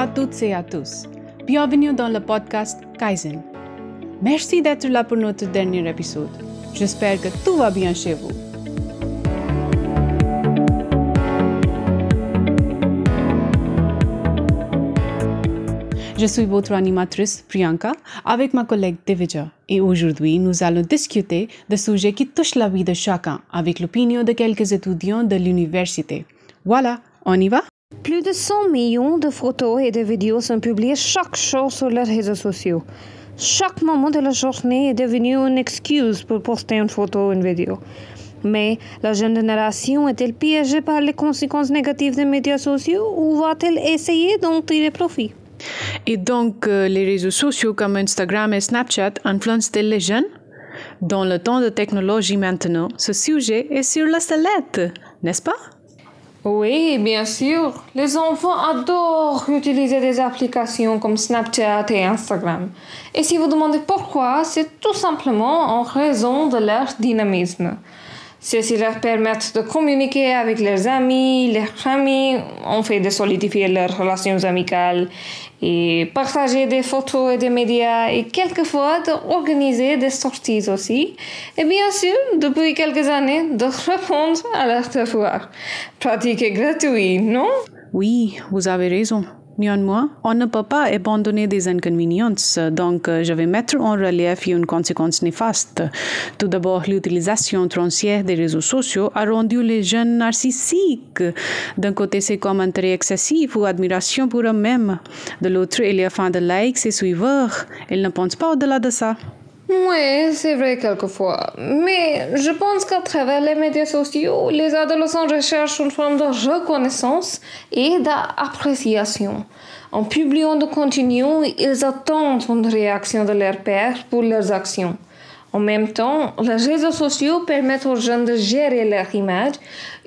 à toutes et à tous. Bienvenue dans le podcast Kaizen. Merci d'être là pour notre dernier épisode. J'espère que tout va bien chez vous. Je suis votre animatrice Priyanka avec ma collègue Devija et aujourd'hui nous allons discuter de sujets qui touchent la vie de chacun avec l'opinion de quelques étudiants de l'université. Voilà, on y va? Plus de 100 millions de photos et de vidéos sont publiées chaque jour sur les réseaux sociaux. Chaque moment de la journée est devenu une excuse pour poster une photo ou une vidéo. Mais la jeune génération est-elle piégée par les conséquences négatives des médias sociaux ou va-t-elle essayer d'en tirer profit? Et donc, euh, les réseaux sociaux comme Instagram et Snapchat influencent les jeunes? Dans le temps de technologie maintenant, ce sujet est sur la sellette, n'est-ce pas? Oui, bien sûr. Les enfants adorent utiliser des applications comme Snapchat et Instagram. Et si vous demandez pourquoi, c'est tout simplement en raison de leur dynamisme. Ceci leur permet de communiquer avec leurs amis, leurs familles, en fait de solidifier leurs relations amicales et partager des photos et des médias et quelquefois d'organiser des sorties aussi. Et bien sûr, depuis quelques années, de répondre à leurs devoirs. Pratique gratuite, non? Oui, vous avez raison. Néanmoins, on ne peut pas abandonner des inconvéniences, donc euh, je vais mettre en relief une conséquence néfaste. Tout d'abord, l'utilisation transière des réseaux sociaux a rendu les jeunes narcissiques. D'un côté, c'est comme intérêt excessif ou admiration pour eux-mêmes. De l'autre, il y a fin de likes et suiveurs. Ils ne pensent pas au-delà de ça. Oui, c'est vrai quelquefois. Mais je pense qu'à travers les médias sociaux, les adolescents recherchent une forme de reconnaissance et d'appréciation. En publiant du contenu, ils attendent une réaction de leur père pour leurs actions. En même temps, les réseaux sociaux permettent aux jeunes de gérer leur image,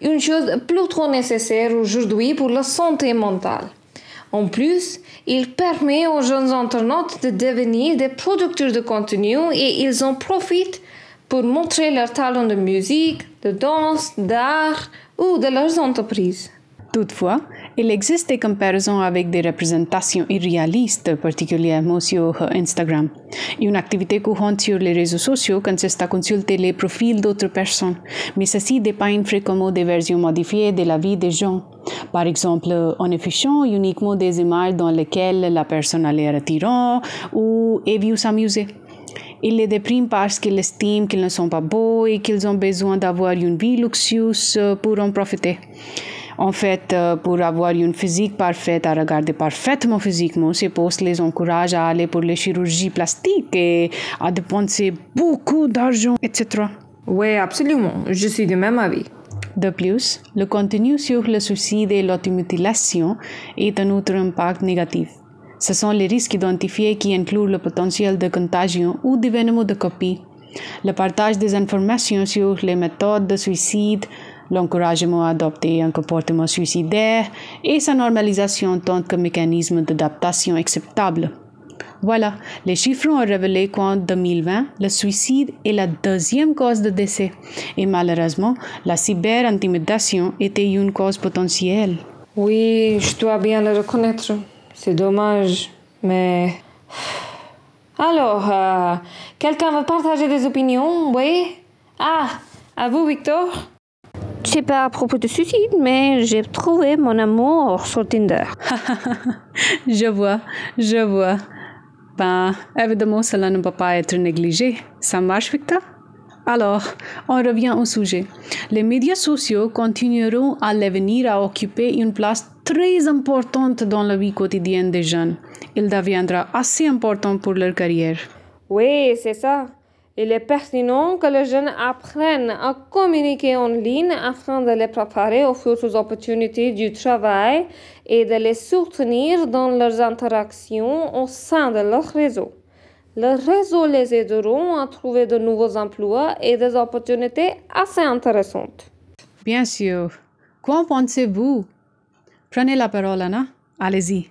une chose plus trop nécessaire aujourd'hui pour la santé mentale. En plus, il permet aux jeunes internautes de devenir des producteurs de contenu et ils en profitent pour montrer leur talent de musique, de danse, d'art ou de leurs entreprises. Toutefois, il existe des comparaisons avec des représentations irréalistes, particulièrement sur Instagram. Une activité courante sur les réseaux sociaux consiste à consulter les profils d'autres personnes, mais ceci dépend fréquemment des versions modifiées de la vie des gens. Par exemple, en affichant uniquement des images dans lesquelles la personne a l'air attirant ou est vue s'amuser. Ils les dépriment parce qu'ils estiment qu'ils ne sont pas beaux et qu'ils ont besoin d'avoir une vie luxueuse pour en profiter. En fait, euh, pour avoir une physique parfaite, à regarder parfaitement physiquement, ces postes les encouragent à aller pour les chirurgies plastiques et à dépenser beaucoup d'argent, etc. Oui, absolument. Je suis du même avis. De plus, le contenu sur le suicide et l'automutilation est un autre impact négatif. Ce sont les risques identifiés qui incluent le potentiel de contagion ou d'événements de copie. Le partage des informations sur les méthodes de suicide, l'encouragement à adopter un comportement suicidaire et sa normalisation en tant que mécanisme d'adaptation acceptable. Voilà, les chiffres ont révélé qu'en 2020, le suicide est la deuxième cause de décès et malheureusement, la cyber-intimidation était une cause potentielle. Oui, je dois bien le reconnaître. C'est dommage, mais... Alors, euh, quelqu'un veut partager des opinions, oui? Ah, à vous, Victor c'est pas à propos de suicide, mais j'ai trouvé mon amour sur Tinder. je vois, je vois. Ben, évidemment, cela ne peut pas être négligé. Ça marche, Victor? Alors, on revient au sujet. Les médias sociaux continueront à l'avenir à occuper une place très importante dans la vie quotidienne des jeunes. Il deviendra assez important pour leur carrière. Oui, c'est ça. Il est pertinent que les jeunes apprennent à communiquer en ligne afin de les préparer aux futures opportunités du travail et de les soutenir dans leurs interactions au sein de leur réseau. Le réseau les aideront à trouver de nouveaux emplois et des opportunités assez intéressantes. Bien sûr. Qu'en pensez-vous? Prenez la parole, Anna. Allez-y.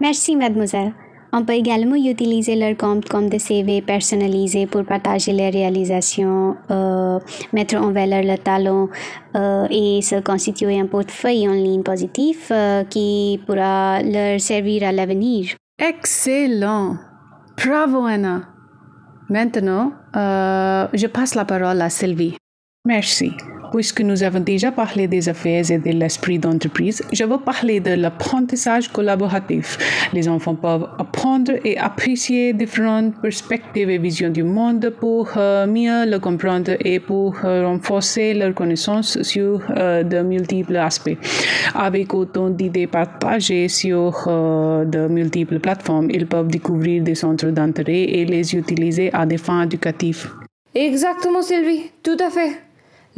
Merci, mademoiselle. On peut également utiliser leur compte comme des CV personnalisés pour partager les réalisations, euh, mettre en valeur le talent euh, et se constituer un portefeuille en ligne positif euh, qui pourra leur servir à l'avenir. Excellent. Bravo Anna. Maintenant, je passe la parole à Sylvie. Merci. Puisque nous avons déjà parlé des affaires et de l'esprit d'entreprise, je veux parler de l'apprentissage collaboratif. Les enfants peuvent apprendre et apprécier différentes perspectives et visions du monde pour euh, mieux le comprendre et pour euh, renforcer leur connaissance sur euh, de multiples aspects. Avec autant d'idées partagées sur de multiples plateformes, ils peuvent découvrir des centres d'intérêt et les utiliser à des fins éducatives. Exactement, Sylvie, tout à fait.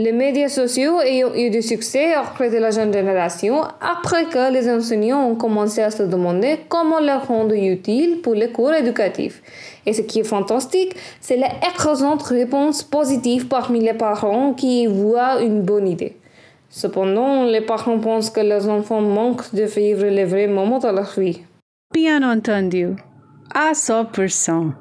Les médias sociaux ont eu du succès auprès de la jeune génération après que les enseignants ont commencé à se demander comment leur rendre utile pour les cours éducatifs. Et ce qui est fantastique, c'est l'écrasante réponse positive parmi les parents qui voient une bonne idée. Cependant, les parents pensent que leurs enfants manquent de vivre les vrais moments de leur vie. Bien entendu, à 100%.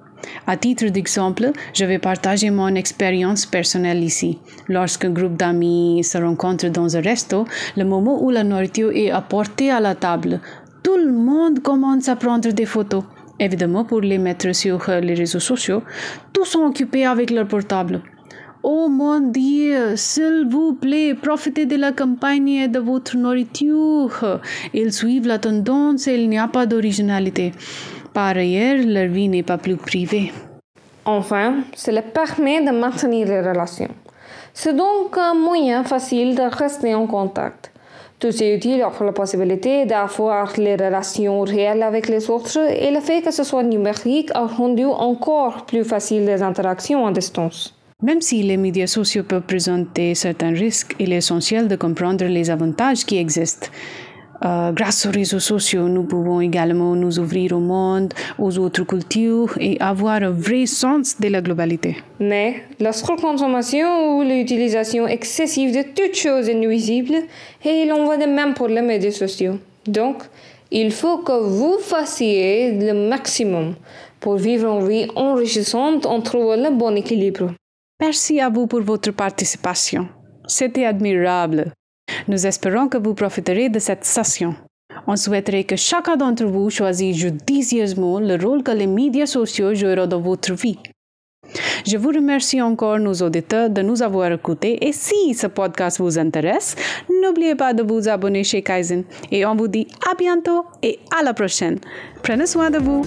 À titre d'exemple, je vais partager mon expérience personnelle ici. Lorsqu'un groupe d'amis se rencontre dans un resto, le moment où la nourriture est apportée à la table, tout le monde commence à prendre des photos. Évidemment, pour les mettre sur les réseaux sociaux, tous sont occupés avec leur portable. Oh mon Dieu, s'il vous plaît, profitez de la campagne et de votre nourriture. Ils suivent la tendance et il n'y a pas d'originalité. Par ailleurs, leur vie n'est pas plus privée. Enfin, cela permet de maintenir les relations. C'est donc un moyen facile de rester en contact. Tout est utile offre la possibilité d'avoir les relations réelles avec les autres et le fait que ce soit numérique a rendu encore plus facile les interactions à distance. Même si les médias sociaux peuvent présenter certains risques, il est essentiel de comprendre les avantages qui existent. Euh, grâce aux réseaux sociaux, nous pouvons également nous ouvrir au monde, aux autres cultures et avoir un vrai sens de la globalité. Mais la surconsommation ou l'utilisation excessive de toutes choses est nuisible et il en va de même pour les médias sociaux. Donc, il faut que vous fassiez le maximum pour vivre une vie enrichissante en trouvant le bon équilibre. Merci à vous pour votre participation. C'était admirable. Nous espérons que vous profiterez de cette session. On souhaiterait que chacun d'entre vous choisisse judicieusement le rôle que les médias sociaux joueront dans votre vie. Je vous remercie encore, nos auditeurs, de nous avoir écoutés et si ce podcast vous intéresse, n'oubliez pas de vous abonner chez Kaizen et on vous dit à bientôt et à la prochaine. Prenez soin de vous.